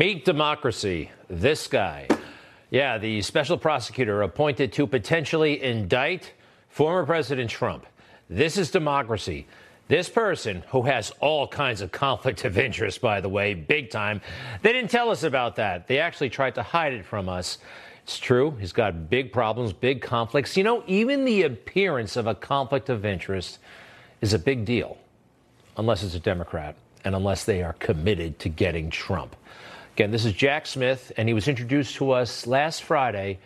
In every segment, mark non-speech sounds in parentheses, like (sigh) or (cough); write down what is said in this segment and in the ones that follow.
Meet democracy. This guy. Yeah, the special prosecutor appointed to potentially indict former President Trump. This is democracy. This person, who has all kinds of conflict of interest, by the way, big time, they didn't tell us about that. They actually tried to hide it from us. It's true. He's got big problems, big conflicts. You know, even the appearance of a conflict of interest is a big deal, unless it's a Democrat and unless they are committed to getting Trump. Again, this is Jack Smith, and he was introduced to us last Friday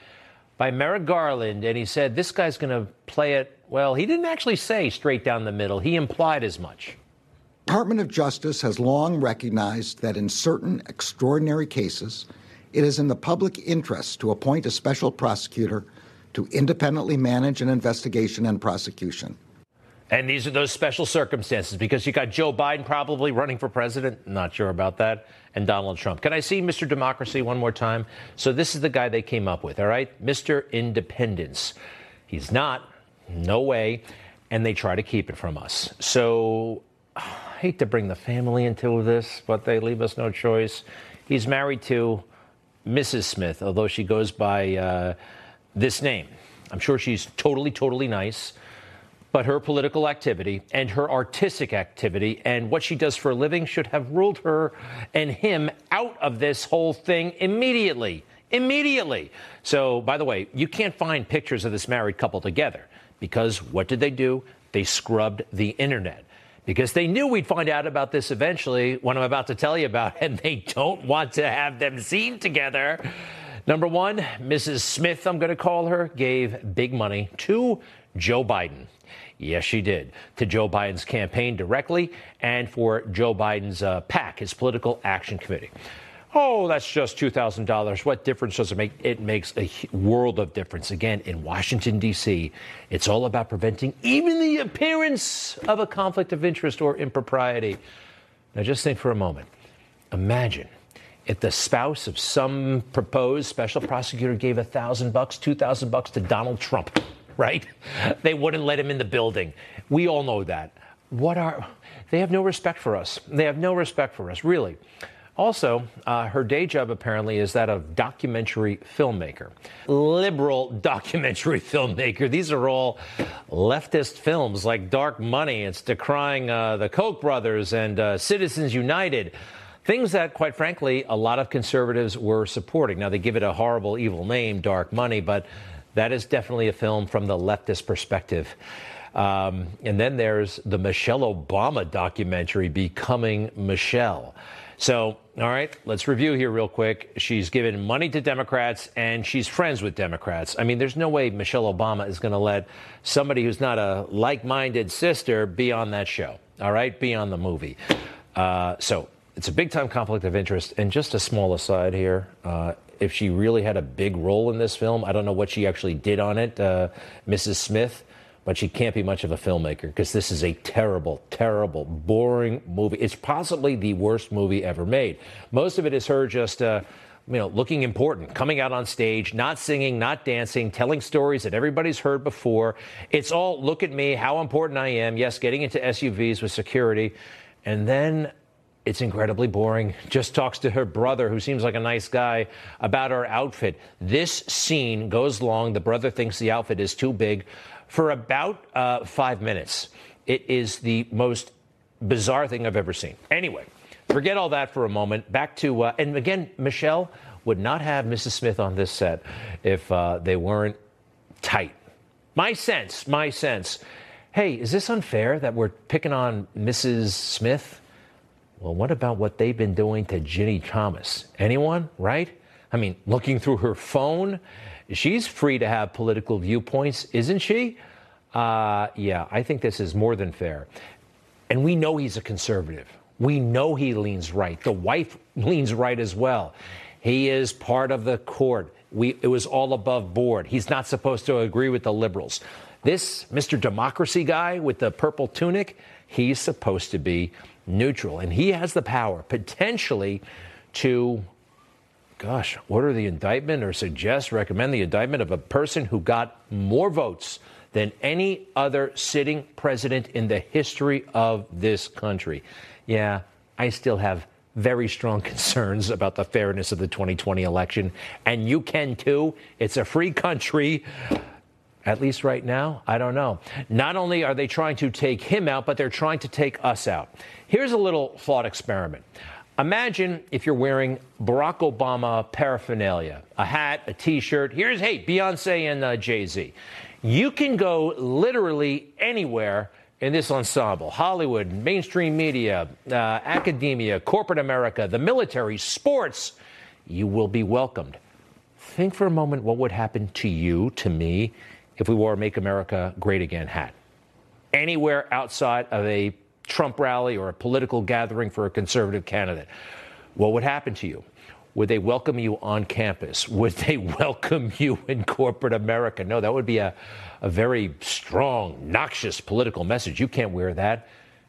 by Merrick Garland, and he said this guy's going to play it. Well, he didn't actually say straight down the middle, he implied as much. Department of Justice has long recognized that in certain extraordinary cases, it is in the public interest to appoint a special prosecutor to independently manage an investigation and prosecution. And these are those special circumstances because you got Joe Biden probably running for president, not sure about that, and Donald Trump. Can I see Mr. Democracy one more time? So this is the guy they came up with, all right? Mr. Independence. He's not, no way, and they try to keep it from us. So I hate to bring the family into this, but they leave us no choice. He's married to Mrs. Smith, although she goes by uh, this name. I'm sure she's totally, totally nice but her political activity and her artistic activity and what she does for a living should have ruled her and him out of this whole thing immediately. Immediately. So, by the way, you can't find pictures of this married couple together because what did they do? They scrubbed the internet because they knew we'd find out about this eventually, what I'm about to tell you about, (laughs) and they don't want to have them seen together. Number one, Mrs. Smith, I'm going to call her, gave big money to Joe Biden. Yes, she did. To Joe Biden's campaign directly and for Joe Biden's uh, PAC, his Political Action Committee. Oh, that's just $2,000. What difference does it make? It makes a world of difference. Again, in Washington, D.C., it's all about preventing even the appearance of a conflict of interest or impropriety. Now, just think for a moment. Imagine if the spouse of some proposed special prosecutor gave a thousand bucks, two thousand bucks to Donald Trump (laughs) right? They wouldn't let him in the building. We all know that. What are they have no respect for us. They have no respect for us, really. Also, uh, her day job apparently is that of documentary filmmaker, liberal (laughs) documentary filmmaker. These are all leftist films like Dark Money. It's decrying uh, the Koch brothers and uh, Citizens United. Things that, quite frankly, a lot of conservatives were supporting. Now, they give it a horrible, evil name, Dark Money, but that is definitely a film from the leftist perspective. Um, and then there's the Michelle Obama documentary, Becoming Michelle. So, all right, let's review here real quick. She's given money to Democrats and she's friends with Democrats. I mean, there's no way Michelle Obama is going to let somebody who's not a like minded sister be on that show, all right, be on the movie. Uh, so, it's a big time conflict of interest. And just a small aside here uh, if she really had a big role in this film. I don't know what she actually did on it, uh, Mrs. Smith, but she can't be much of a filmmaker because this is a terrible, terrible, boring movie. It's possibly the worst movie ever made. Most of it is her just. Uh, you know, looking important, coming out on stage, not singing, not dancing, telling stories that everybody's heard before. It's all look at me, how important I am. Yes, getting into SUVs with security. And then it's incredibly boring. Just talks to her brother, who seems like a nice guy, about her outfit. This scene goes long. The brother thinks the outfit is too big for about uh, five minutes. It is the most bizarre thing I've ever seen. Anyway, forget all that for a moment. Back to, uh, and again, Michelle would not have Mrs. Smith on this set if uh, they weren't tight. My sense, my sense. Hey, is this unfair that we're picking on Mrs. Smith? Well, what about what they've been doing to Ginny Thomas? Anyone, right? I mean, looking through her phone, she's free to have political viewpoints, isn't she? Uh, yeah, I think this is more than fair. And we know he's a conservative. We know he leans right. The wife leans right as well. He is part of the court. We, it was all above board. He's not supposed to agree with the liberals. This Mr. Democracy guy with the purple tunic, he's supposed to be neutral. And he has the power potentially to, gosh, order the indictment or suggest, recommend the indictment of a person who got more votes than any other sitting president in the history of this country. Yeah, I still have very strong (laughs) concerns about the fairness of the 2020 election. And you can too. It's a free country. At least right now, I don't know. Not only are they trying to take him out, but they're trying to take us out. Here's a little thought experiment. Imagine if you're wearing Barack Obama paraphernalia, a hat, a t shirt. Here's, hey, Beyonce and uh, Jay Z. You can go literally anywhere in this ensemble Hollywood, mainstream media, uh, academia, corporate America, the military, sports. You will be welcomed. Think for a moment what would happen to you, to me, if we wore a Make America Great Again hat. Anywhere outside of a Trump rally or a political gathering for a conservative candidate, what would happen to you? Would they welcome you on campus? (laughs) Would they welcome you in corporate America? No, that would be a, a very strong, noxious political message. You can't wear that.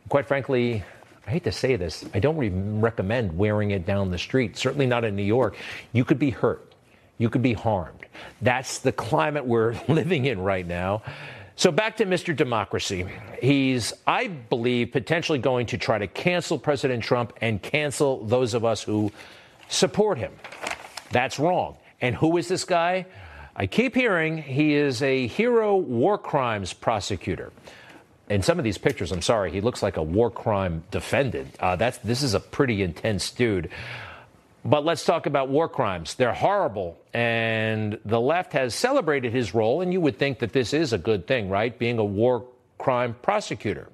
Quite frankly, I hate to say this, I don't even recommend wearing it down the street, certainly not in New York. You could be hurt, you could be harmed. That's the climate we're (laughs) living in right now. So back to Mr. Democracy. He's, I believe, potentially going to try to cancel President Trump and cancel those of us who support him. That's wrong. And who is this guy? I keep hearing he is a hero war crimes prosecutor. In some of these pictures, I'm sorry, he looks like a war crime defendant. Uh, that's this is a pretty intense dude. But let's talk about war crimes. They're horrible, and the left has celebrated his role, and you would think that this is a good thing, right? Being a war crime prosecutor.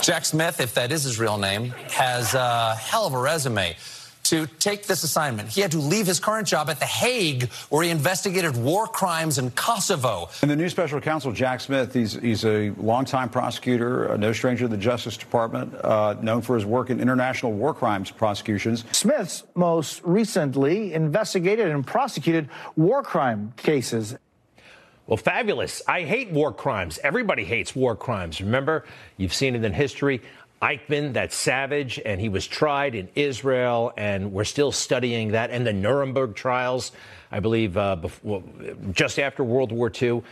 Jack Smith, if that is his real name, has a hell of a resume to take this assignment. He had to leave his current job at The Hague, where he investigated war crimes in Kosovo. And the new special counsel, Jack Smith, he's, he's a longtime prosecutor, no stranger to the Justice Department, uh, known for his work in international war crimes prosecutions. Smith's most recently investigated and prosecuted war crime cases. Well, fabulous. I hate war crimes. Everybody hates war crimes. Remember, you've seen it in history. Eichmann, that savage, and he was tried in Israel, and we're still studying that, and the Nuremberg trials, I believe, uh, before, just after World War II.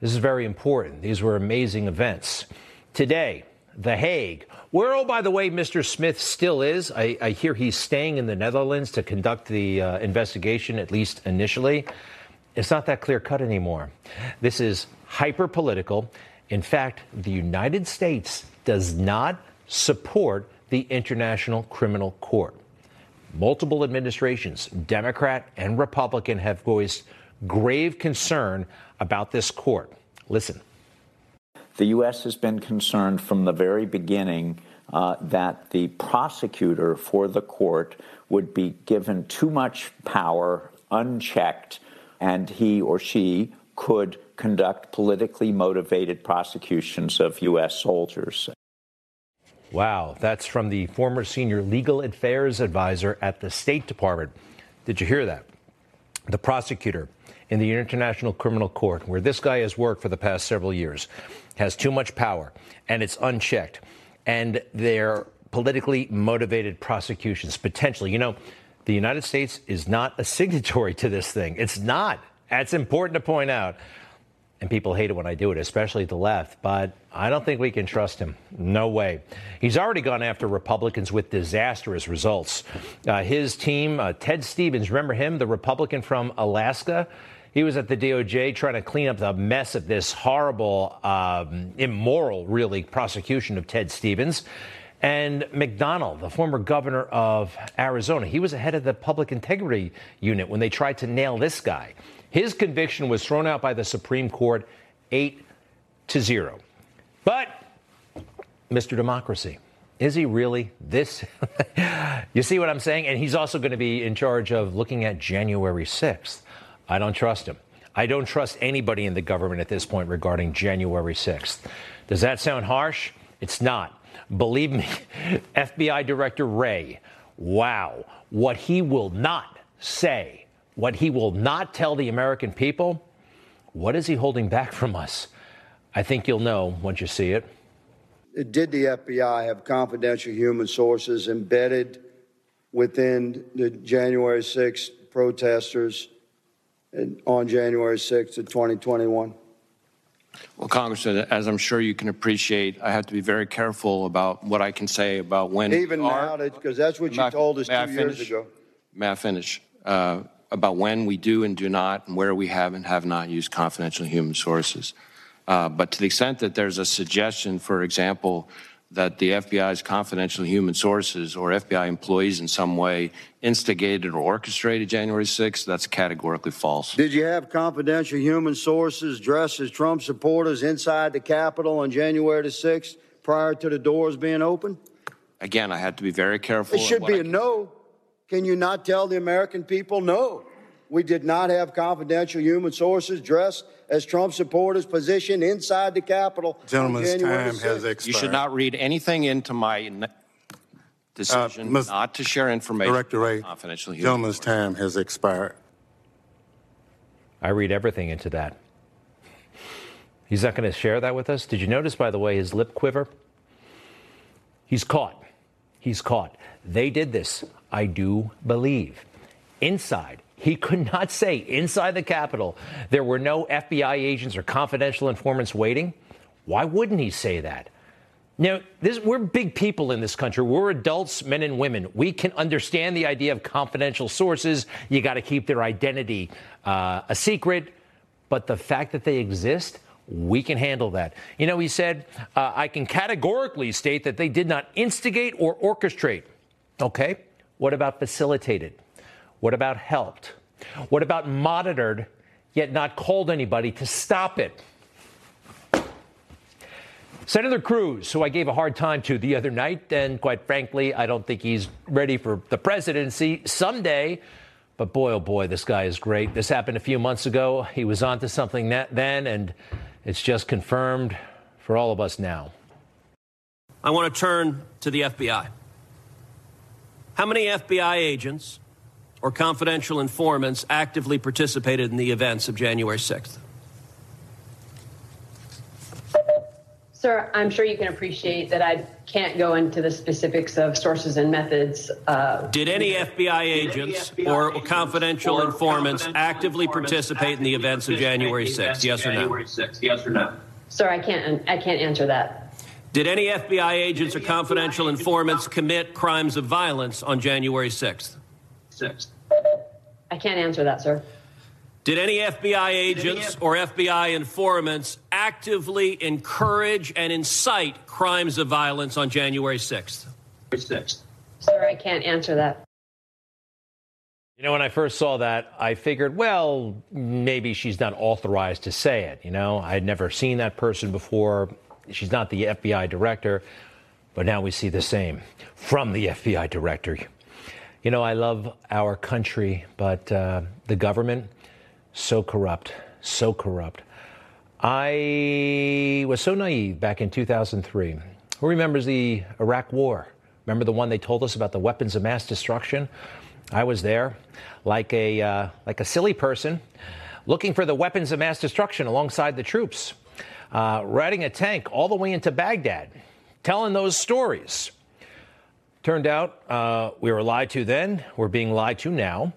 This is very important. These were amazing events. Today, The Hague, where, oh, by the way, Mr. Smith still is. I, I hear he's staying in the Netherlands to conduct the uh, investigation, at least initially. It's not that clear cut anymore. This is hyper political. In fact, the United States does not support the International Criminal Court. Multiple administrations, Democrat and Republican, have voiced grave concern about this court. Listen. The U.S. has been concerned from the very beginning uh, that the prosecutor for the court would be given too much power unchecked, and he or she could conduct politically motivated prosecutions of U.S. soldiers. Wow, that's from the former senior legal affairs advisor at the State Department. Did you hear that? The prosecutor in the International Criminal Court, where this guy has worked for the past several years, has too much power and it's unchecked. And they're politically motivated prosecutions, potentially. You know, the United States is not a signatory to this thing. It's not. That's important to point out and people hate it when I do it, especially the left. But I don't think we can trust him. No way. He's already gone after Republicans with disastrous results. Uh, his team, uh, Ted Stevens, remember him, the Republican from Alaska? He was at the DOJ trying to clean up the mess of this horrible, um, immoral, really, prosecution of Ted Stevens. And McDonnell, the former governor of Arizona, he was the head of the public integrity unit when they tried to nail this guy. His conviction was thrown out by the Supreme Court 8 to 0. But, Mr. Democracy, is he really this? (laughs) you see what I'm saying? And he's also going to be in charge of looking at January 6th. I don't trust him. I don't trust anybody in the government at this point regarding January 6th. Does that sound harsh? It's not. Believe me, (laughs) FBI Director Wray, wow, what he will not say what he will not tell the American people, what is he holding back from us? I think you'll know once you see it. Did the FBI have confidential human sources embedded within the January 6th protesters on January 6th of 2021? Well, Congressman, as I'm sure you can appreciate, I have to be very careful about what I can say about when. Even now, because that's what you I- told us two I years finish? ago. May I finish? Uh, about when we do and do not, and where we have and have not used confidential human sources. Uh, but to the extent that there's a suggestion, for example, that the FBI's confidential human sources or FBI employees in some way instigated or orchestrated January 6th, that's categorically false. Did you have confidential human sources dressed as Trump supporters inside the Capitol on January the 6th prior to the doors being open? Again, I have to be very careful. It should be I a no. Can you not tell the American people no? We did not have confidential human sources dressed as Trump supporters positioned inside the Capitol. on Gentleman's time has expired. You should not read anything into my n- decision Ms. not to share information. Uh, Director Wray, confidential human gentleman's sources. time has expired. I read everything into that. He's not going to share that with us. Did you notice, by the way, his lip quiver? He's caught. He's caught. They did this, I do believe. Inside, he (laughs) could not say inside the Capitol there were no FBI agents or confidential informants waiting. Why wouldn't he say that? Now, this, we're big people in this country. We're adults, men and women. We can understand the idea of confidential sources. You got to keep their identity uh, a secret. But the fact that they exist, we can handle that. You know, he said, uh, I can categorically state that they did not instigate or orchestrate. Okay. What about facilitated? What about helped? What about monitored, yet not called anybody to stop it? Senator Cruz, who I gave a hard time to the other night, and quite frankly, I don't think he's ready for the presidency someday. But boy, oh boy, this guy is great. This happened a few months ago. He was onto something that, then, and it's just confirmed for all of us now. I want to turn to the FBI. How many FBI agents or confidential informants actively participated in the events of January 6th? Sir, I'm sure you can appreciate that I can't go into the specifics of sources and methods. Uh, Did any FBI agents or confidential informants actively participate in the events of January 6th? Yes or no? yes or no? Sir, I can't. I can't answer that. Did any FBI agents or confidential informants commit crimes of violence on January 6th? I can't answer that, sir. Did any FBI agents or FBI informants actively encourage and incite crimes of violence on January 6th? Sir, I can't answer that. You know, when I first saw that, I figured, well, maybe she's not authorized to say it. You know, I had never seen that person before. She's not the FBI director. But now we see the same from the FBI director. You know, I love our country, but uh, the government, so corrupt, so corrupt. I was so naive back in 2003. Who remembers the Iraq War? Remember the one they told us about the weapons of mass destruction? I was there, like a uh, like a silly person, looking for the weapons of mass destruction alongside the troops, uh, riding a tank all the way into Baghdad, telling those stories. Turned out uh, we were lied to then. We're being lied to now.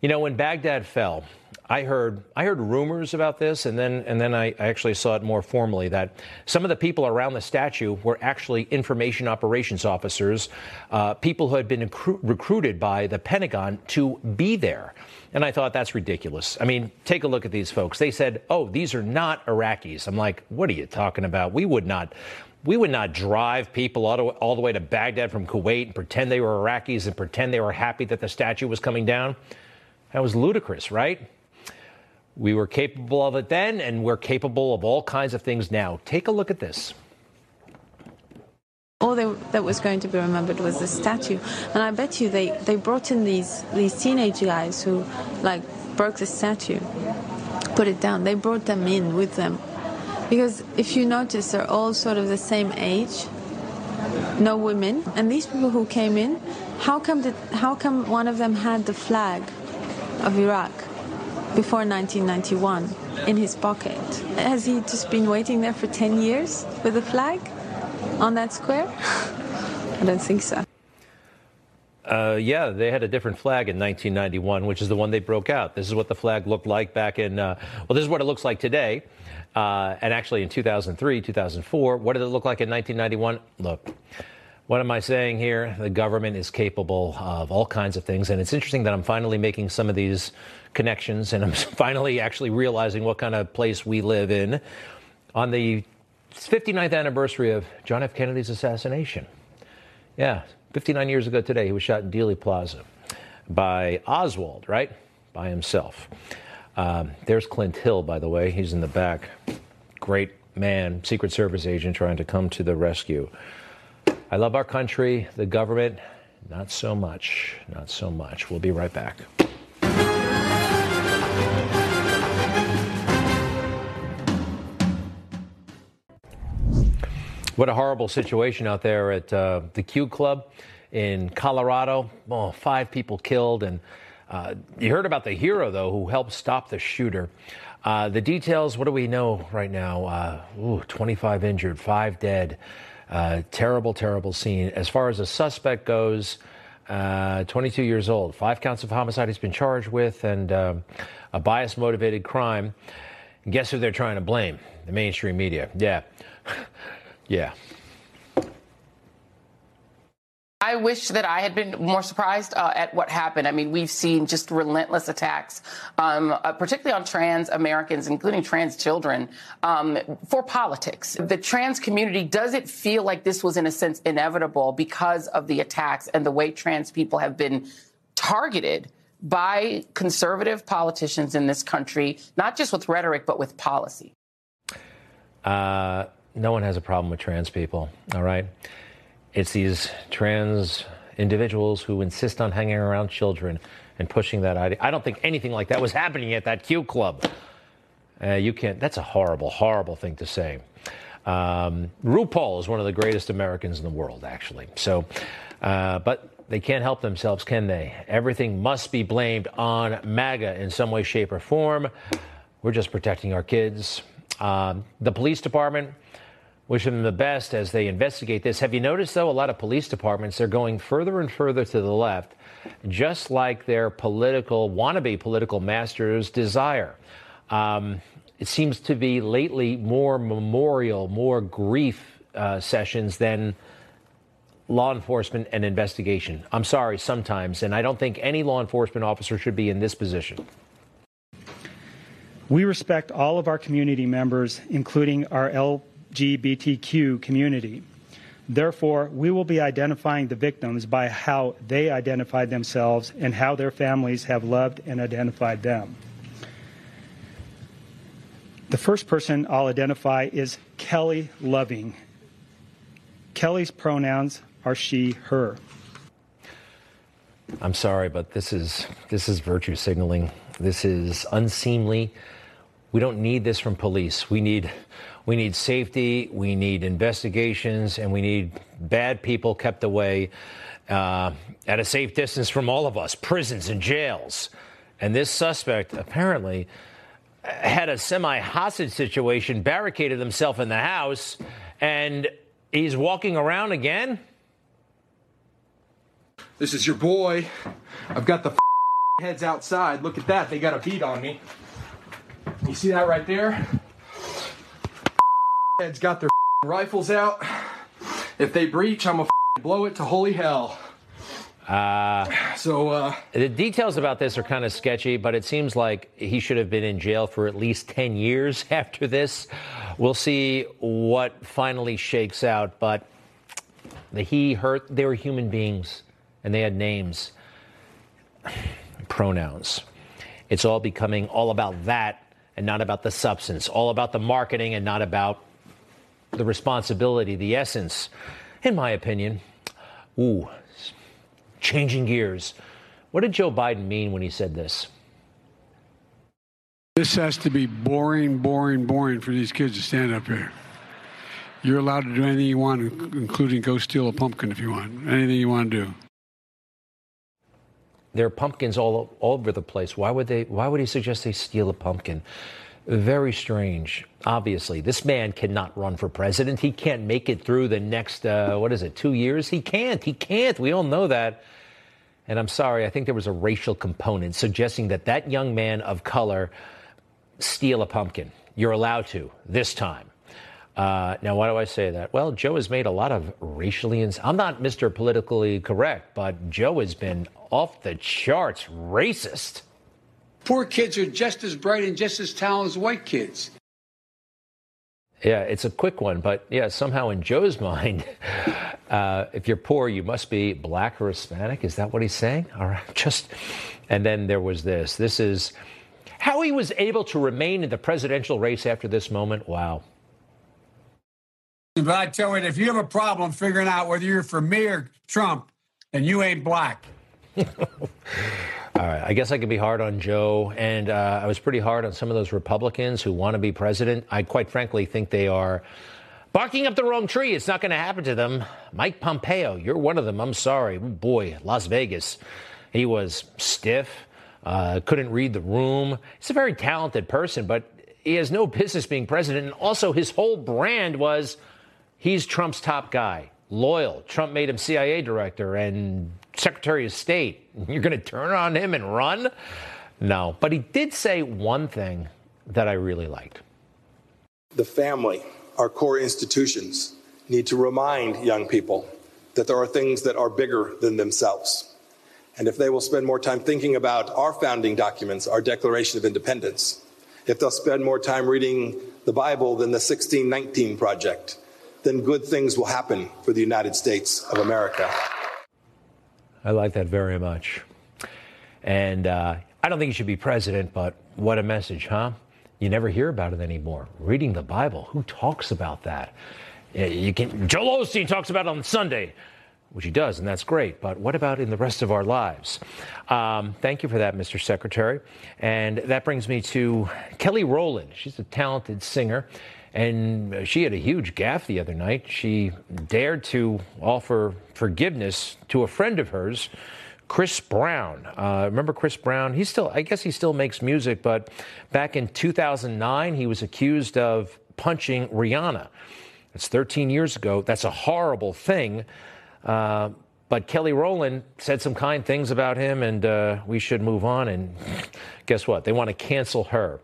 You know, when Baghdad fell, I heard I heard rumors about this, and then and then I, I actually saw it more formally that some of the people around the statue were actually information operations officers, uh, people who had been recru- recruited by the Pentagon to be there. And I thought that's ridiculous. I mean, take a look at these folks. They said, "Oh, these are not Iraqis." I'm like, "What are you talking about? We would not." We would not drive people all, all the way to Baghdad from Kuwait and pretend they were Iraqis and pretend they were happy that the statue was coming down. That was ludicrous, right? We were capable of it then, and we're capable of all kinds of things now. Take a look at this. All they, that was going to be remembered was the statue, and I bet you they, they brought in these these teenage guys who like broke the statue, put it down. They brought them in with them, because if you notice, they're all sort of the same age, no women, and these people who came in, how come did, how come one of them had the flag of Iraq before 1991 in his pocket? Has he just been waiting there for 10 years with a flag? on that square? (laughs) I don't think so. Uh, yeah, they had a different flag in 1991, which is the one they broke out. This is what the flag looked like back in, uh, well, this is what it looks like today. Uh, and actually in 2003, 2004, what did it look like in 1991? Look, what am I saying here? The government is capable of all kinds of things. And it's interesting that I'm finally making some of these connections and I'm (laughs) finally actually realizing what kind of place we live in on the 59th anniversary of John F. Kennedy's assassination. Yeah, 59 years ago today, he was shot in Dealey Plaza by Oswald, right? By himself. Um, there's Clint Hill, by the way. He's in the back. Great man, Secret Service agent trying to come to the rescue. I love our country, the government, not so much. Not so much. We'll be right back. What a horrible situation out there at uh, the Q Club in Colorado. Oh, five people killed. And uh, you heard about the hero, though, who helped stop the shooter. Uh, the details what do we know right now? Uh, ooh, 25 injured, five dead. Uh, terrible, terrible scene. As far as the suspect goes, uh, 22 years old, five counts of homicide he's been charged with, and um, a bias motivated crime. And guess who they're trying to blame? The mainstream media. Yeah. (laughs) Yeah. I wish that I had been more surprised uh, at what happened. I mean, we've seen just relentless attacks, um, uh, particularly on trans Americans, including trans children, um, for politics. The trans community, does it feel like this was, in a sense, inevitable because of the attacks and the way trans people have been targeted? By conservative politicians in this country, not just with rhetoric, but with policy. Uh, no one has a problem with trans people, all right? It's these trans individuals who insist on hanging around children and pushing that idea. I don't think anything like that was happening at that Q club. Uh, you can't, that's a horrible, horrible thing to say. Um, RuPaul is one of the greatest Americans in the world, actually. So, uh, but they can't help themselves, can they? Everything must be blamed on MAGA in some way, shape, or form. We're just protecting our kids. Um, the police department, wish them the best as they investigate this. Have you noticed, though, a lot of police departments are going further and further to the left, just like their political, wannabe political masters desire. Um, it seems to be lately more memorial, more grief uh, sessions than law enforcement and investigation. I'm sorry, sometimes, and I don't think any law enforcement officer should be in this position. We respect all of our community members, including our LGBTQ community. Therefore, we will be identifying the victims by how they identified themselves and how their families have loved and identified them. The first person I'll identify is Kelly Loving. Kelly's pronouns are she, her. I'm sorry, but this is this is virtue signaling. This is unseemly. We don't need this from police. We need we need safety, we need investigations, and we need bad people kept away uh, at a safe distance from all of us, prisons and jails. And this suspect apparently had a semi hostage situation, barricaded himself in the house, and he's walking around again. This is your boy. I've got the heads outside. Look at that. They got a beat on me. You see that right there? Heads got their (laughs) rifles out. If they breach, I'm gonna (laughs) blow it to holy hell. Uh, so uh, the details about this are kind of sketchy, but it seems like he should have been in jail for at least 10 years (laughs) after this. We'll see what finally shakes out, but the he hurt, they were human beings and they had names, (sighs) pronouns. It's all becoming all about that and not about the substance, all about the marketing and not about the responsibility, the essence, in my opinion. Ooh, changing gears. What did Joe Biden mean when he said this? This has to be boring, boring, boring for these kids to stand up here. You're allowed to do anything you want, including go steal a pumpkin if you want. Anything you want to do. There are pumpkins all, all over the place. Why would they? Why would he suggest they steal a pumpkin? Very strange. Obviously, this man cannot run for president. He can't make it through the next uh, what is it? Two years? He can't. He can't. We all know that. And I'm sorry, I think there was a racial component suggesting that that young man of color steal a pumpkin. You're allowed to this time. Uh, now, why do I say that? Well, Joe has made a lot of racially. Ins- I'm not Mr. Politically Correct, but Joe has been off the charts racist. Poor kids are just as bright and just as talented as white kids. Yeah, it's a quick one, but yeah, somehow in Joe's (laughs) mind, uh, if you're poor, you must be black or Hispanic. Is that what he's saying? All right, just. And then there was this. This is how he was able to remain in the presidential race after this moment. Wow. But I tell you, if you have a problem figuring out whether you're for me or Trump, then you ain't black. (laughs) All right, I guess I could be hard on Joe, and uh, I was pretty hard on some of those Republicans who want to be president. I quite frankly think they are barking up the wrong tree. It's not going to happen to them. Mike Pompeo, you're one of them. I'm sorry. Boy, Las Vegas, he was stiff, uh, couldn't read the room. He's a very talented person, but he has no business being president. And also, his whole brand was he's Trump's top guy, loyal. Trump made him CIA director and Secretary of State. (laughs) You're going to turn on him and run? No. But he did say one thing that I really liked. The family, our core institutions, need to remind young people that there are things that are bigger than themselves. And if they will spend more time thinking about our founding documents, our Declaration of Independence, if they'll spend more time reading the Bible than the 1619 Project, then good things will happen for the United States of America. I like that very much. And uh, I don't think he should be president, but what a message, huh? You never hear about it anymore. Reading the Bible, who talks about that? You can, Joel Osteen talks about it on Sunday, which he does, and that's great. But what about in the rest of our lives? Um, thank you for that, Mr. Secretary. And that brings me to Kelly Rowland. She's a talented singer. And she had a huge gaffe the other night. She dared to offer forgiveness to a friend of hers, Chris Brown. Uh, remember Chris Brown? He still, I guess he still makes music, but back in 2009, he was accused of punching Rihanna. That's 13 years ago. That's a horrible thing. Uh, but Kelly Rowland said some kind things about him, and uh, we should move on. And (laughs) guess what? They want to cancel her.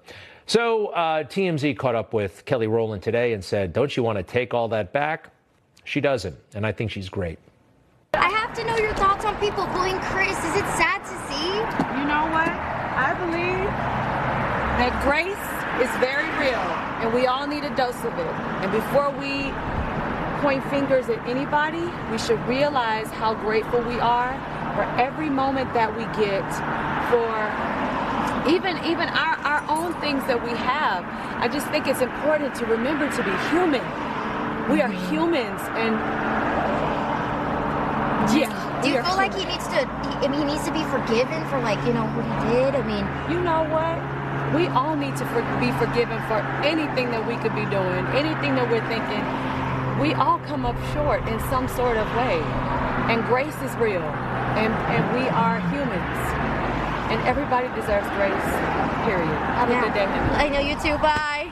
So uh, TMZ caught up with Kelly Rowland today and said, Don't you want to take all that back? She doesn't, and I think she's great. I have to know your thoughts on people bullying Chris. Is it sad to see? You know what? I believe that grace is very real, and we all need a dose of it. And before we point fingers at anybody, we should realize how grateful we are for every moment that we get for even even our, our own things that we have. I just think it's important to remember to be human. We are humans and yeah. Do you feel like he needs to he, I mean he needs to be forgiven for like, you know, what he did? I mean You know what? We all need to for, be forgiven for anything that we could be doing, anything that we're thinking. We all come up short in some sort of way. And grace is real. And and we are humans and everybody deserves grace. Period. Have Yeah. a good day, honey. I know you too. Bye.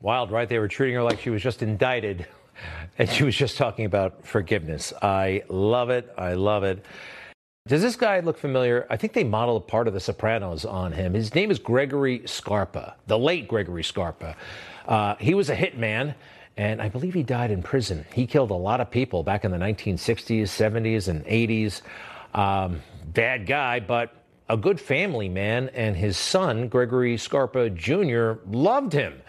Wild, right? They were treating her like she was just indicted, (laughs) and she was just talking about forgiveness. I love it. I love it. Does this guy look familiar? I think they modeled a part of The Sopranos on him. His name is Gregory Scarpa, the late Gregory Scarpa. Uh, he was a hitman, and I believe he died in prison. He killed a lot of people back in the 1960s, 70s, and 80s. Um, bad guy, but a good family man, and his son, Gregory Scarpa Jr., loved him.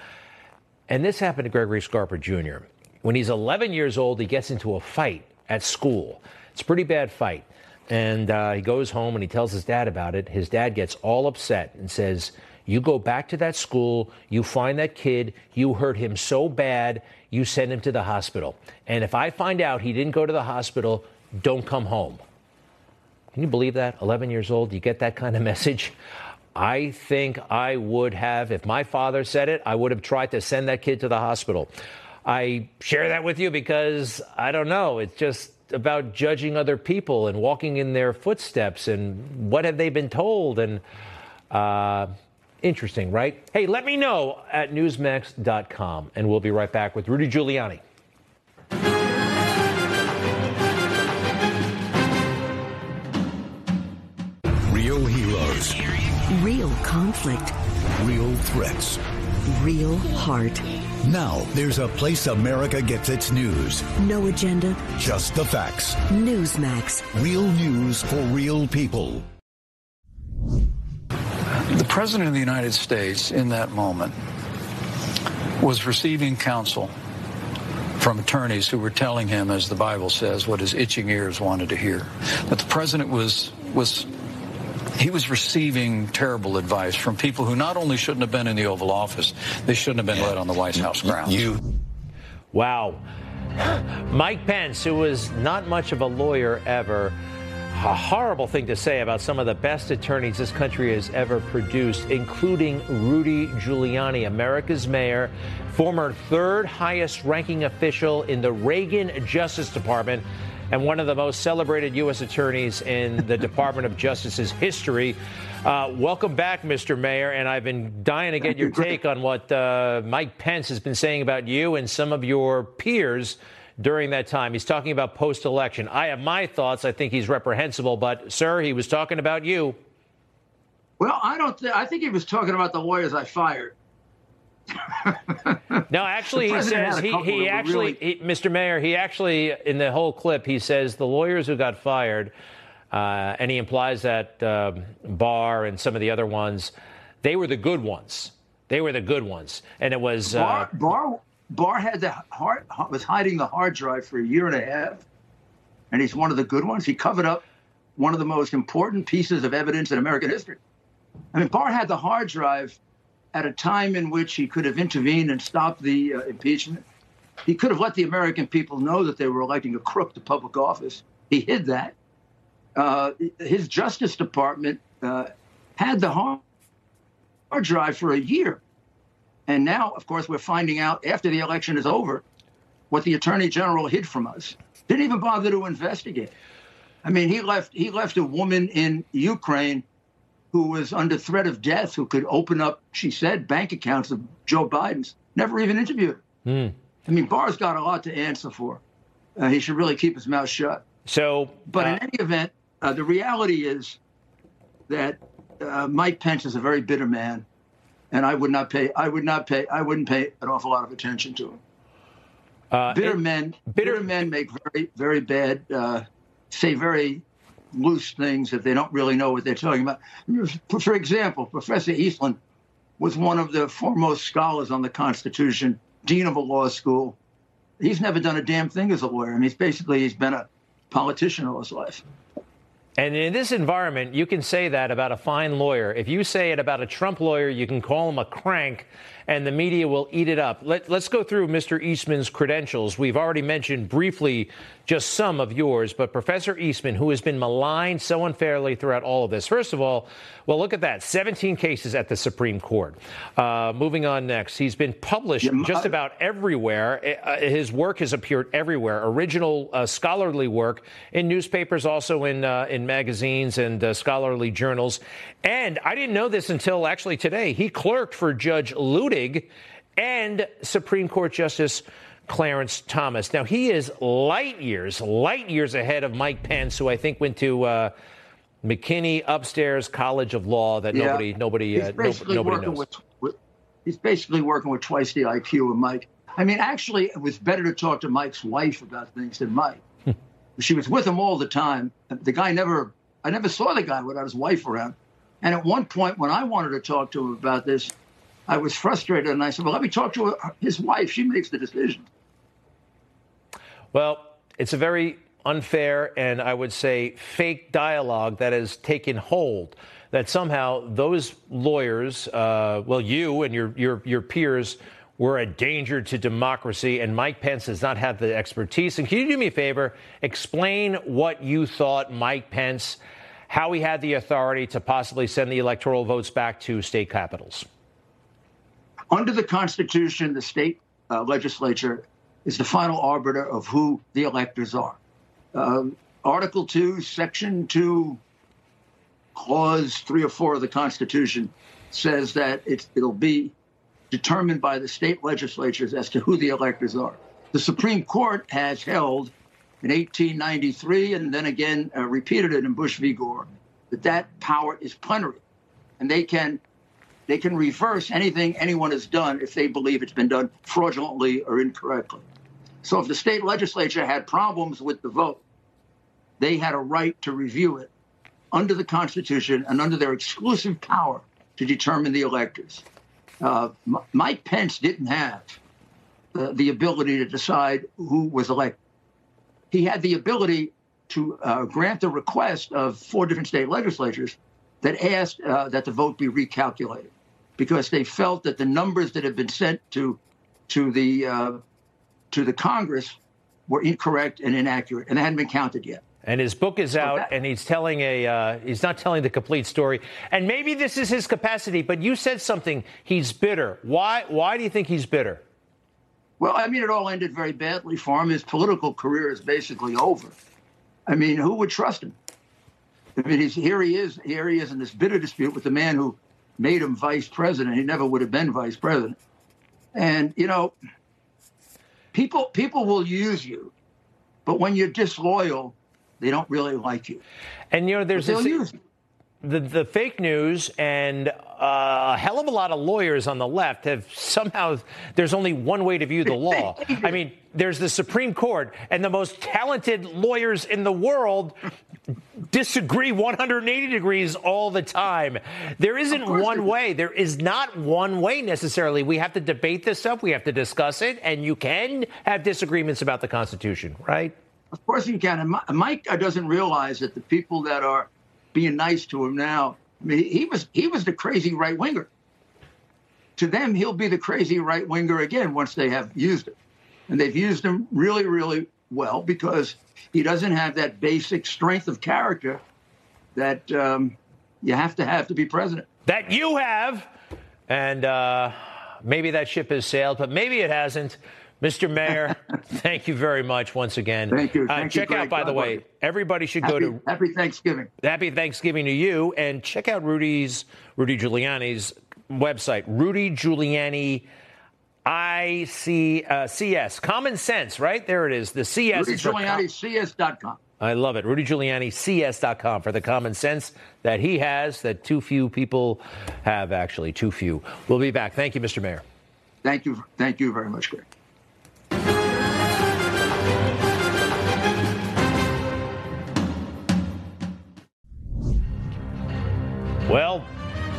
And this happened to Gregory Scarpa Jr. When he's 11 years old, he gets into a fight at school. It's a pretty bad fight. And uh, he goes home and he tells his dad about it. His dad gets all upset and says, You go back to that school, you find that kid, you hurt him so bad, you send him to the hospital. And if I find out he didn't go to the hospital, don't come home. Can you believe that? 11 years old, you get that kind of (laughs) message? I think I would have, if my father said it, I would have tried to send that kid to the hospital. I share that with you because I don't know. It's just about judging other people and walking in their footsteps and what have they been told and uh, interesting, right? Hey, let me know at newsmax.com and we'll be right back with Rudy Giuliani. Conflict. Real threats. Real heart. Now there's a place America gets its news. No agenda. Just the facts. Newsmax. Real news for real people. The President of the United States in that moment was receiving counsel from attorneys who were telling him, as the Bible says, what his itching ears wanted to hear. But the president was was he was receiving terrible advice from people who not only shouldn't have been in the Oval Office, they shouldn't have been let on the White House grounds. You. Wow. Mike Pence, who was not much of a lawyer ever, a horrible thing to say about some of the best attorneys this country has ever produced, including Rudy Giuliani, America's mayor, former third highest ranking official in the Reagan Justice Department, and one of the most celebrated U.S. attorneys in the (laughs) Department of Justice's history. Uh, welcome back, Mr. Mayor. And I've been dying to get your take on what uh, Mike Pence has been saying about you and some of your peers during that time. He's talking about post election. I have my thoughts. I think he's reprehensible, but, sir, he was talking about you. Well, I don't. Th- I think he was talking about the lawyers I fired. (laughs) no, actually, he says he, he actually, really... he, Mr. Mayor, he actually in the whole clip he says the lawyers who got fired, uh, and he implies that uh, Barr and some of the other ones, they were the good ones. They were the good ones, and it was Barr. Uh, Barr, Barr had the hard was hiding the hard drive for a year and a half, and he's one of the good ones. He covered up one of the most important pieces of evidence in American history. I mean, Barr had the hard drive at a time in which he could have intervened and stopped the uh, impeachment. He could have let the American people know that they were electing a crook to public office. He hid that. Uh, his Justice Department uh, had the hard drive for a year. And now, of course, we're finding out after the election is over what the Attorney General hid from us. Didn't even bother to investigate. I mean, he left he left a woman in Ukraine who was under threat of death, who could open up, she said, bank accounts of Joe Biden's. Never even interviewed. Mm. I mean, Barr's got a lot to answer for. Uh, he should really keep his mouth shut. So, but uh, in any event, uh, the reality is that uh, Mike Pence is a very bitter man, and I would not pay. I would not pay. I wouldn't pay an awful lot of attention to him. Uh, bitter it, men. Bitter, bitter, men make very, very bad. Uh, say very loose things if they don't really know what they're talking about. For example, Professor Eastman was one of the foremost scholars on the Constitution, dean of a law school. He's never done a damn thing as a lawyer. I mean, he's basically he's been a politician all his life. And in this environment, you can say that about a fine lawyer. If you say it about a Trump lawyer, you can call him a crank, and the media will eat it up. Let, us go through Mr. Eastman's credentials. We've already mentioned briefly just some of yours, but Professor Eastman, who has been maligned so unfairly throughout all of this. First of all, well, look at that 17 cases at the Supreme Court. Uh, moving on next, he's been published yeah, just about everywhere. Uh, his work has appeared everywhere, original uh, scholarly work in newspapers, also in, uh, in magazines and uh, scholarly journals. And I didn't know this until actually today. He clerked for Judge Luttig and Supreme Court Justice Clarence Thomas. Now, he is light years, light years ahead of Mike Pence, who I think went to uh, McKinney Upstairs College of Law that yeah. nobody, nobody, uh, no, nobody knows. With, with, he's basically working with twice the IQ of Mike. I mean, actually, it was better to talk to Mike's wife about things than Mike. she was with him all the time. The guy never, I never saw the guy without his wife around. And at one point, when I wanted to talk to him about this, I was frustrated, and I said, "Well, let me talk to his wife. She makes the decision." Well, it's a very unfair and I would say fake dialogue that has taken hold. That somehow those lawyers, uh, well, you and your, your, your peers, were a danger to democracy, and Mike Pence does not have the expertise. And can you do me a favor? Explain what you thought Mike Pence, how he had the authority to possibly send the electoral votes back to state capitals. Under the Constitution, the state uh, legislature is the final arbiter of who the electors are. Um, Article 2, Section 2, Clause 3 or 4 of the Constitution says that it'll be determined by the state legislatures as to who the electors are. The Supreme Court has held in 1893 and then again uh, repeated it in Bush v. Gore that that power is plenary, and they can they can reverse anything anyone has done if they believe it's been done fraudulently or incorrectly. So if the state legislature had problems with the vote, they had a right to review it under the Constitution and under their exclusive power to determine the electors. Uh, Mike Pence didn't have the, the ability to decide who was elected. He had the ability to uh, grant the request of four different state legislatures that asked uh, that the vote be recalculated because they felt that the numbers that had been sent to to the uh, to the Congress were incorrect and inaccurate, and they hadn't been counted yet. And his book is out, and he's telling a uh, he's not telling the complete story. And maybe this is his capacity, but you said something. He's bitter. Why? Why do you think he's bitter? Well, I mean, it all ended very badly for him. His political career is basically over. I mean, who would trust him? I mean, he's, here he is. Here he is in this bitter dispute with the man who made him vice president. He never would have been vice president. And you know, people people will use you, but when you're disloyal, they don't really like you. And you know, there's this. The the fake news and uh, a hell of a lot of lawyers on the left have somehow there's only one way to view the law. (laughs) I mean, there's the Supreme Court, and the most talented lawyers in the world disagree 180 degrees all the time. There isn't one way. There is not one way necessarily. We have to debate this stuff. We have to discuss it, and you can have disagreements about the Constitution, right? Of course you can. And Mike doesn't realize that the people that are being nice to him now, I mean, he was he was the crazy right winger. To them, he'll be the crazy right winger again once they have used him, and they've used him really, really well because he doesn't have that basic strength of character that um, you have to have to be president. That you have, and uh, maybe that ship has sailed, but maybe it hasn't. Mr. Mayor, (laughs) thank you very much once again. Thank you. Uh, Thank you, check out, Greg. by the way, you. everybody should Happy, go to Happy Thanksgiving. Happy Thanksgiving to you, and check out Rudy's Rudy Giuliani's website, Rudy Giuliani. I C uh, CS Common Sense, right there it is. The CS is for com- I love it. RudyGiulianiCS.com for the common sense that he has, that too few people have, actually, too few. We'll be back. Thank you, Mr. Mayor. Thank you. Thank you very much, Greg. Well,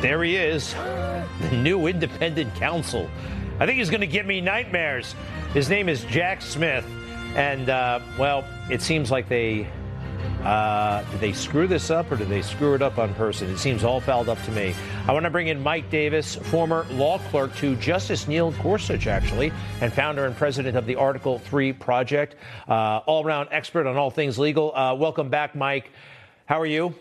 there he is, (laughs) the new independent counsel. I think he's going to give me nightmares. His name is Jack Smith. And, uh, well, it seems like they. Uh, did they screw this up or did they screw it up on person? It seems all fouled up to me. I want to bring in Mike Davis, former law clerk to Justice Neil Gorsuch, actually, and founder and president of the Article 3 Project, uh, all round expert on all things legal. Uh, welcome back, Mike. How are you?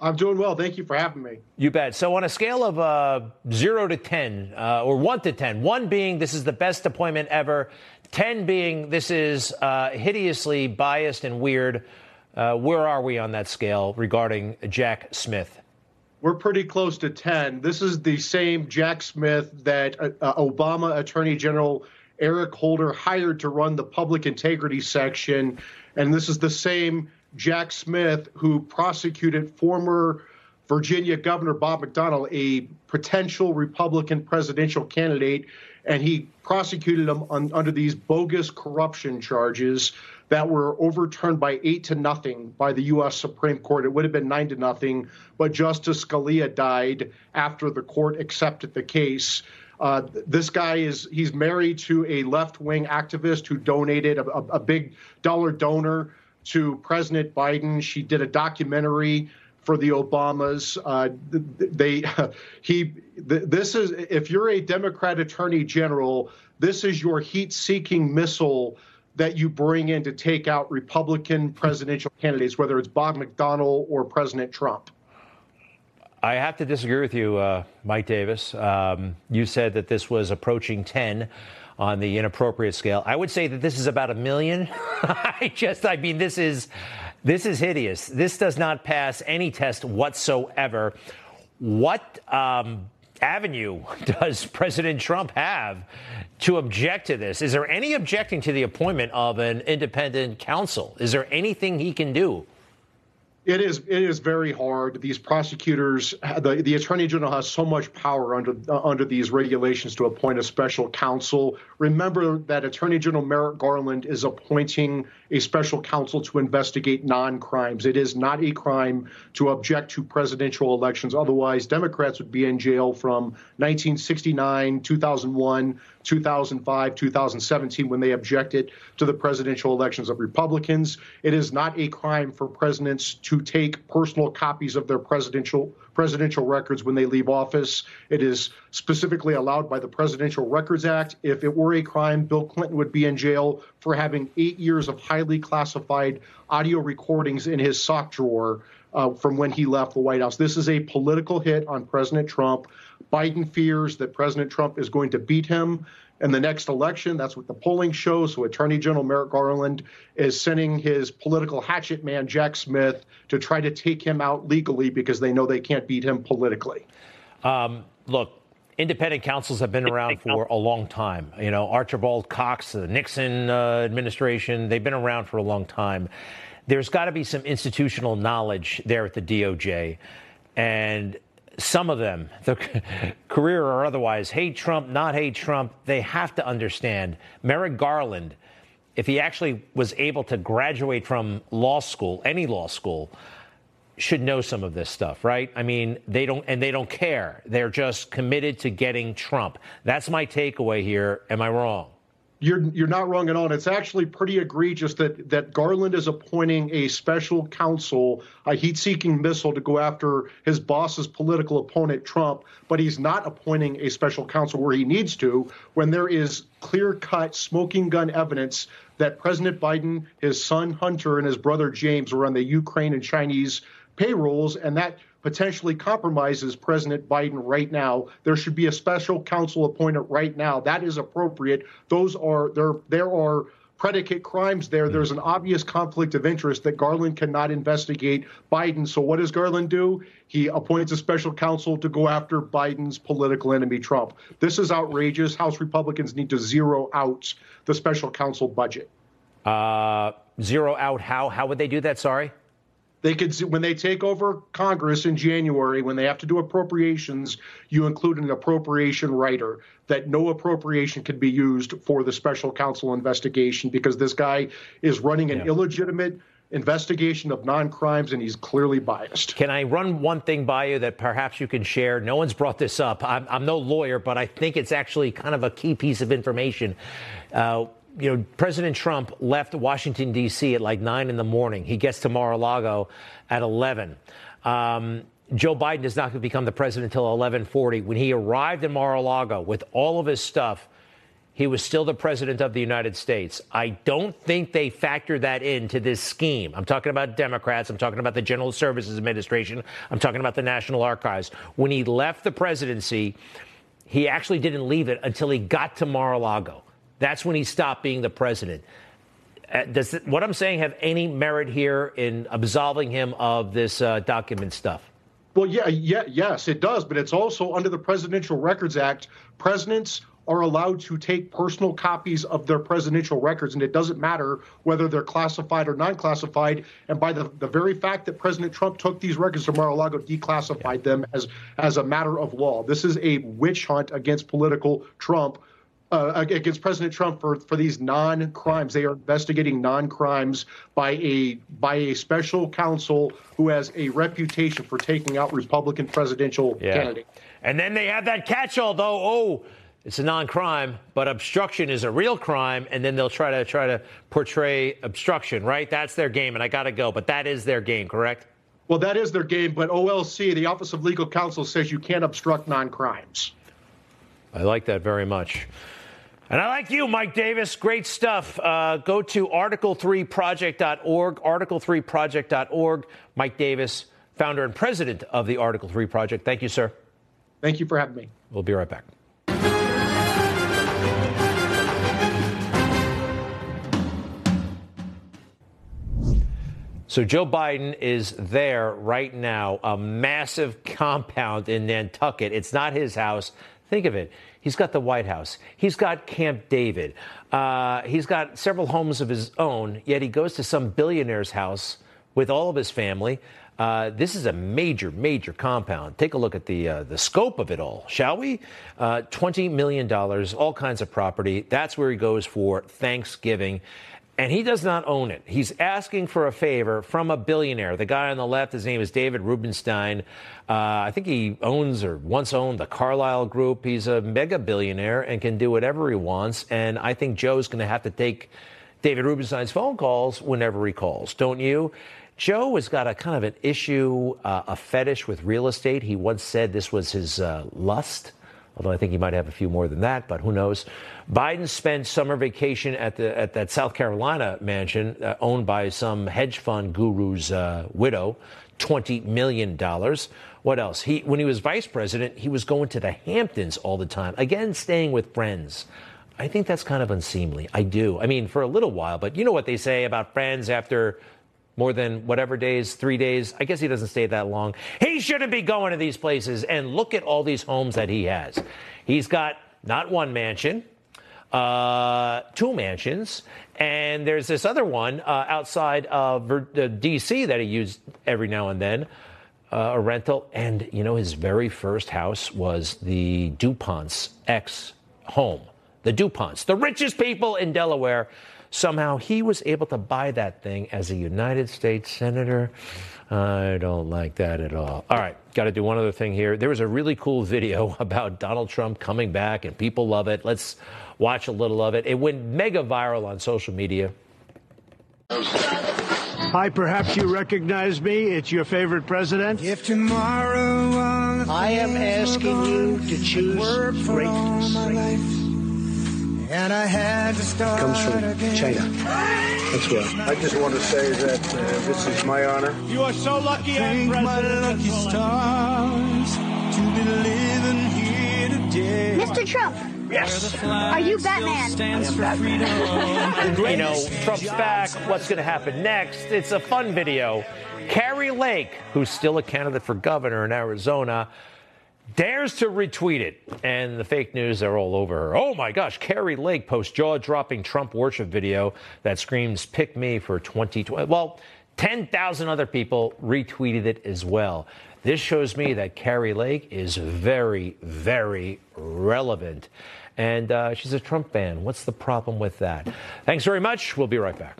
I'm doing well. Thank you for having me. You bet. So, on a scale of uh, zero to 10, uh, or one to 10, one being this is the best appointment ever, 10 being this is uh, hideously biased and weird, uh, where are we on that scale regarding Jack Smith? We're pretty close to 10. This is the same Jack Smith that uh, uh, Obama Attorney General Eric Holder hired to run the public integrity section. And this is the same Jack Smith who prosecuted former Virginia Governor Bob McDonnell, a potential Republican presidential candidate, and he prosecuted him on, under these bogus corruption charges that were overturned by eight to nothing by the U.S. Supreme Court. It would have been nine to nothing, but Justice Scalia died after the court accepted the case. Uh, this guy is he's married to a left-wing activist who donated a, a, a big dollar donor to President Biden. She did a documentary for the Obamas. Uh, they (laughs) he this is if you're a Democrat Attorney General, this is your heat-seeking missile that you bring in to take out Republican presidential candidates, whether it's Bob McDonnell or President Trump. I have to disagree with you, uh, Mike Davis. Um, you said that this was approaching 10 on the inappropriate scale. I would say that this is about a million. (laughs) I just, I mean, this is this is hideous. This does not pass any test whatsoever. What um, avenue (laughs) does President Trump have to object to this? Is there any objecting to the appointment of an independent counsel? Is there anything he can do? It is it is very hard. These prosecutors, the, the attorney general has so much power under uh, under these regulations to appoint a special counsel. Remember that Attorney General Merrick Garland is appointing a special counsel to investigate non-crimes. It is not a crime to object to presidential elections. Otherwise, Democrats would be in jail from 1969, 2001, 2005, 2017 when they objected to the presidential elections of Republicans. It is not a crime for presidents to take personal copies of their presidential presidential records when they leave office. It is specifically allowed by the Presidential Records Act. If it were a crime, Bill Clinton would be in jail for having eight years of highly classified audio recordings in his sock drawer uh, from when he left the White House. This is a political hit on President Trump. Biden fears that President Trump is going to beat him in the next election. That's what the polling shows. So Attorney General Merrick Garland is sending his political hatchet man, Jack Smith, to try to take him out legally because they know they can't beat him politically. Um, look, independent counsels have been around for a long time. You know, Archibald Cox, the Nixon uh, administration, they've been around for a long time. There's got to be some institutional knowledge there at the DOJ. And some of them, the (laughs) career or otherwise, hate Trump, not hate Trump, they have to understand Merrick Garland, if he actually was able to graduate from law school, any law school, should know some of this stuff, right? I mean, they don't, and they don't care. They're just committed to getting Trump. That's my takeaway here. Am I wrong? You're you're not wrong at all. And it's actually pretty egregious that that Garland is appointing a special counsel, a heat-seeking missile, to go after his boss's political opponent Trump, but he's not appointing a special counsel where he needs to when there is clear-cut smoking gun evidence that President Biden, his son Hunter, and his brother James were on the Ukraine and Chinese payrolls, and that potentially compromises President Biden right now. There should be a special counsel appointed right now. That is appropriate. Those are there. There are predicate crimes there. There's an obvious conflict of interest that Garland cannot investigate Biden. So what does Garland do? He appoints a special counsel to go after Biden's political enemy, Trump. This is outrageous. House Republicans need to zero out the special counsel budget. Uh, zero out how? How would they do that? Sorry. They could, when they take over Congress in January, when they have to do appropriations, you include an appropriation rider that no appropriation can be used for the special counsel investigation because this guy is running an yeah. illegitimate investigation of non-crimes and he's clearly biased. Can I run one thing by you that perhaps you can share? No one's brought this up. I'm, I'm no lawyer, but I think it's actually kind of a key piece of information. Uh, you know, President Trump left Washington, D.C. at like 9 in the morning. He gets to Mar a Lago at 11. Um, Joe Biden is not going to become the president until 1140. When he arrived in Mar a Lago with all of his stuff, he was still the president of the United States. I don't think they factor that into this scheme. I'm talking about Democrats. I'm talking about the General Services Administration. I'm talking about the National Archives. When he left the presidency, he actually didn't leave it until he got to Mar a Lago. That's when he stopped being the president. Uh, does what I'm saying have any merit here in absolving him of this uh, document stuff? Well, yeah, yeah, yes, it does. But it's also under the Presidential Records Act. Presidents are allowed to take personal copies of their presidential records, and it doesn't matter whether they're classified or non-classified. And by the, the very fact that President Trump took these records to Mar-a-Lago, declassified them as as a matter of law. This is a witch hunt against political Trump uh, against President Trump for, for these non-crimes. They are investigating non-crimes by a by a special counsel who has a reputation for taking out Republican presidential yeah. candidates. And then they have that catch-all, though. Oh, it's a non-crime, but obstruction is a real crime, and then they'll try to try to portray obstruction. Right? That's their game, and I got to go. But that is their game, correct? Well, that is their game. But OLC, the Office of Legal Counsel, says you can't obstruct non-crimes. I like that very much. And I like you, Mike Davis. Great stuff. Uh, go to article3project.org, article3project.org. Mike Davis, founder and president of the Article 3 Project. Thank you, sir. Thank you for having me. We'll be right back. So Joe Biden is there right now, a massive compound in Nantucket. It's not his house. Think of it. He's got the White House. He's got Camp David. Uh, he's got several homes of his own, yet he goes to some billionaire's house with all of his family. Uh, this is a major, major compound. Take a look at the uh, the scope of it all, shall we? Uh, Twenty million dollars, all kinds of property. That's where he goes for Thanksgiving. And he does not own it. He's asking for a favor from a billionaire. The guy on the left, his name is David Rubenstein. Uh, I think he owns or once owned the Carlyle Group. He's a mega billionaire and can do whatever he wants. And I think Joe's going to have to take David Rubenstein's phone calls whenever he calls, don't you? Joe has got a kind of an issue, uh, a fetish with real estate. He once said this was his uh, lust, although I think he might have a few more than that, but who knows. Biden spent summer vacation at, the, at that South Carolina mansion uh, owned by some hedge fund guru's uh, widow, $20 million. What else? He, when he was vice president, he was going to the Hamptons all the time, again, staying with friends. I think that's kind of unseemly. I do. I mean, for a little while, but you know what they say about friends after more than whatever days, three days. I guess he doesn't stay that long. He shouldn't be going to these places. And look at all these homes that he has. He's got not one mansion, uh, two mansions, and there's this other one uh, outside of uh, D.C. that he used every now and then. Uh, a rental, and you know his very first house was the Dupont's ex home. The Duponts, the richest people in Delaware, Somehow he was able to buy that thing as a United States Senator. I don't like that at all. All right, got to do one other thing here. There was a really cool video (laughs) about Donald Trump coming back, and people love it. Let's watch a little of it. It went mega viral on social media. Hi, perhaps you recognize me. It's your favorite president. If tomorrow I am asking you to choose greatness and I had to start comes from China. That's why. I just want to say that uh, this is my honor. You are so lucky, I'm president. My lucky stars to be living here today. Mr. Trump. Yes. Are you Batman? (laughs) you know, Trump's back. What's going to happen next? It's a fun video. Kari Lake, who's still a candidate for governor in Arizona, dares to retweet it, and the fake news are all over her. Oh my gosh, Kari Lake posts jaw-dropping Trump worship video that screams "Pick me for 2020." Well, 10,000 other people retweeted it as well. This shows me that Kari Lake is very, very relevant. And uh, she's a Trump fan. What's the problem with that? Thanks very much. We'll be right back.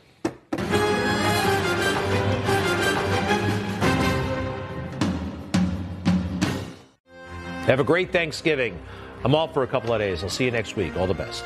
Have a great Thanksgiving. I'm off for a couple of days. I'll see you next week. All the best.